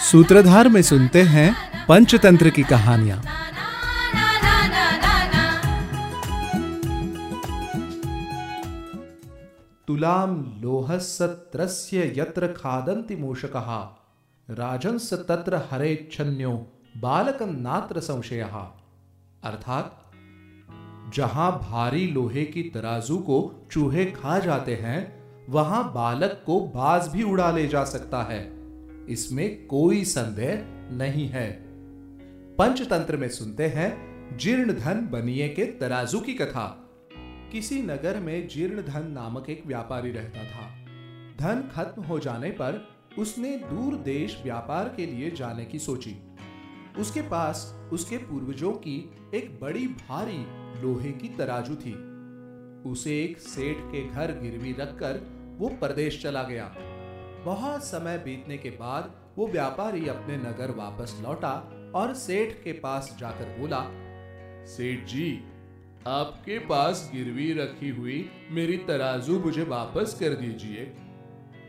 सूत्रधार में सुनते हैं पंचतंत्र की कहानियाँ। तुलाम लोहसत्रस्य यत्र खादन्ति मूषकः, राजंस तत्र हरेच्छन्यो बालकम नात्र संशयः। अर्थात, जहाँ भारी लोहे की तराजू को चूहे खा जाते हैं, वहाँ बालक को बाज भी उड़ा ले जा सकता है। इसमें कोई संदेह नहीं है। पंचतंत्र में सुनते हैं, जीर्ण धन बनिए के तराजू की कथा। किसी नगर में जीर्ण धन नामक एक व्यापारी रहता था। धन खत्म हो जाने पर उसने दूर देश व्यापार के लिए जाने की सोची। उसके पास उसके पूर्वजों की एक बड़ी भारी लोहे की तराजू थी। उसे एक सेठ के घर गिरवी रखकर वो प्रदेश चला गया। बहुत समय बीतने के बाद वो व्यापारी अपने नगर वापस लौटा और सेठ के पास जाकर बोला, सेठ जी, आपके पास गिरवी रखी हुई मेरी तराजू मुझे वापस कर दीजिए।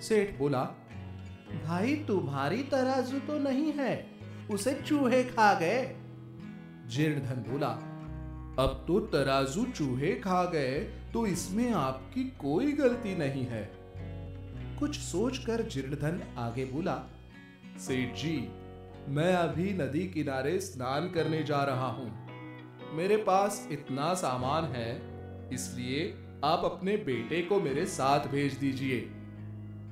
सेठ बोला, भाई, तुम्हारी तराजू तो नहीं है, उसे चूहे खा गए। जीर्णधन बोला, अब तो तराजू चूहे खा गए तो इसमें आपकी कोई गलती नहीं है। कुछ सोचकर जीर्णधन आगे बोला, सेठ जी, मैं अभी नदी किनारे स्नान करने जा रहा हूँ। मेरे पास इतना सामान है, इसलिए आप अपने बेटे को मेरे साथ भेज दीजिए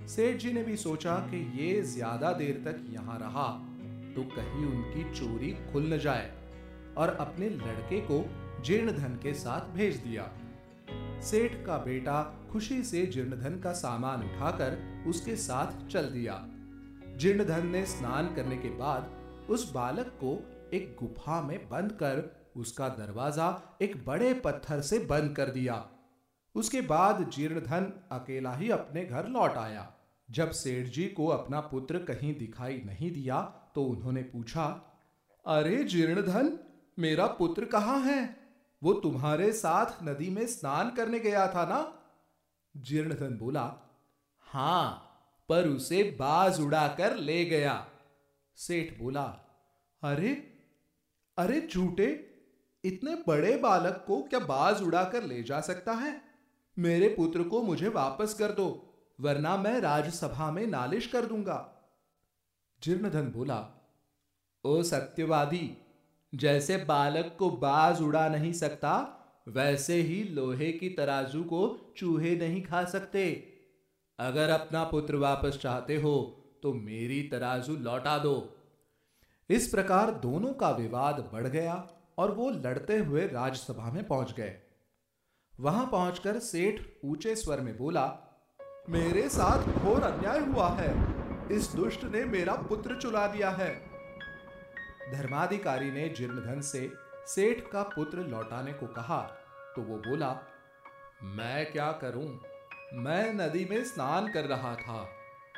सेठ जी ने भी सोचा कि ये ज़्यादा देर तक यहाँ रहा तो कहीं उनकी चोरी खुल न जाए, और अपने लड़के को जीर्ण धन के साथ भेज दिया। सेठ का बेटा खुशी से जीर्णधन का सामान उठाकर उसके साथ चल दिया। जीर्णधन ने स्नान करने के बाद उस बालक को एक गुफा में बंद कर उसका दरवाज़ा एक बड़े पत्थर से बंद कर दिया। उसके बाद जीर्णधन अकेला ही अपने घर लौट आया। जब सेठ जी को अपना पुत्र कहीं दिखाई नहीं दिया तो उन्होंने पूछा, अरे जीर्णधन, मेरा पुत्र कहाँ है? वो तुम्हारे साथ नदी में स्नान करने गया था ना? जीर्णधन बोला, हाँ, पर उसे बाज उड़ाकर ले गया। सेठ बोला, अरे अरे झूठे, इतने बड़े बालक को क्या बाज उड़ाकर ले जा सकता है? मेरे पुत्र को मुझे वापस कर दो, वरना मैं राजसभा में नालिश कर दूँगा। जीर्णधन बोला, ओ सत्यवादी जैसे बालक को बाज उड़ा नहीं सकता, वैसे ही लोहे की तराजू को चूहे नहीं खा सकते। अगर अपना पुत्र वापस चाहते हो तो मेरी तराजू लौटा दो। इस प्रकार दोनों का विवाद बढ़ गया और वो लड़ते हुए राज्यसभा में पहुँच गए। वहाँ पहुंचकर सेठ ऊँचे स्वर में बोला, मेरे साथ घोर अन्याय हुआ है। इस दुष्ट ने मेरा पुत्र चुरा दिया है। धर्माधिकारी ने जीर्णधन से सेठ का पुत्र लौटाने को कहा तो वो बोला, मैं क्या करूँ? मैं नदी में स्नान कर रहा था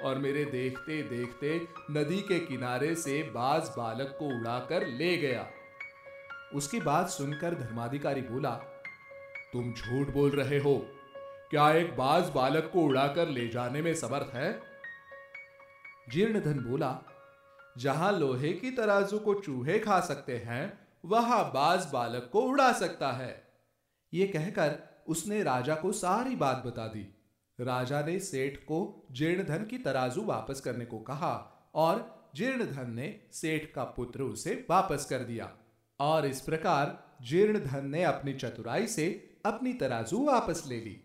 और मेरे देखते देखते नदी के किनारे से बाज बालक को उड़ाकर ले गया। उसकी बात सुनकर धर्माधिकारी बोला, तुम झूठ बोल रहे हो? क्या एक बाज बालक को उड़ाकर ले जाने में समर्थ है? जीर्णधन बोला जहाँ लोहे की तराजू को चूहे खा सकते हैं, वहाँ बाज बालक को उड़ा सकता है। ये कहकर उसने राजा को सारी बात बता दी। राजा ने सेठ को जीर्णधन की तराजू वापस करने को कहा और जीर्णधन ने सेठ का पुत्र उसे वापस कर दिया और इस प्रकार जीर्णधन ने अपनी चतुराई से अपनी तराजू वापस ले ली।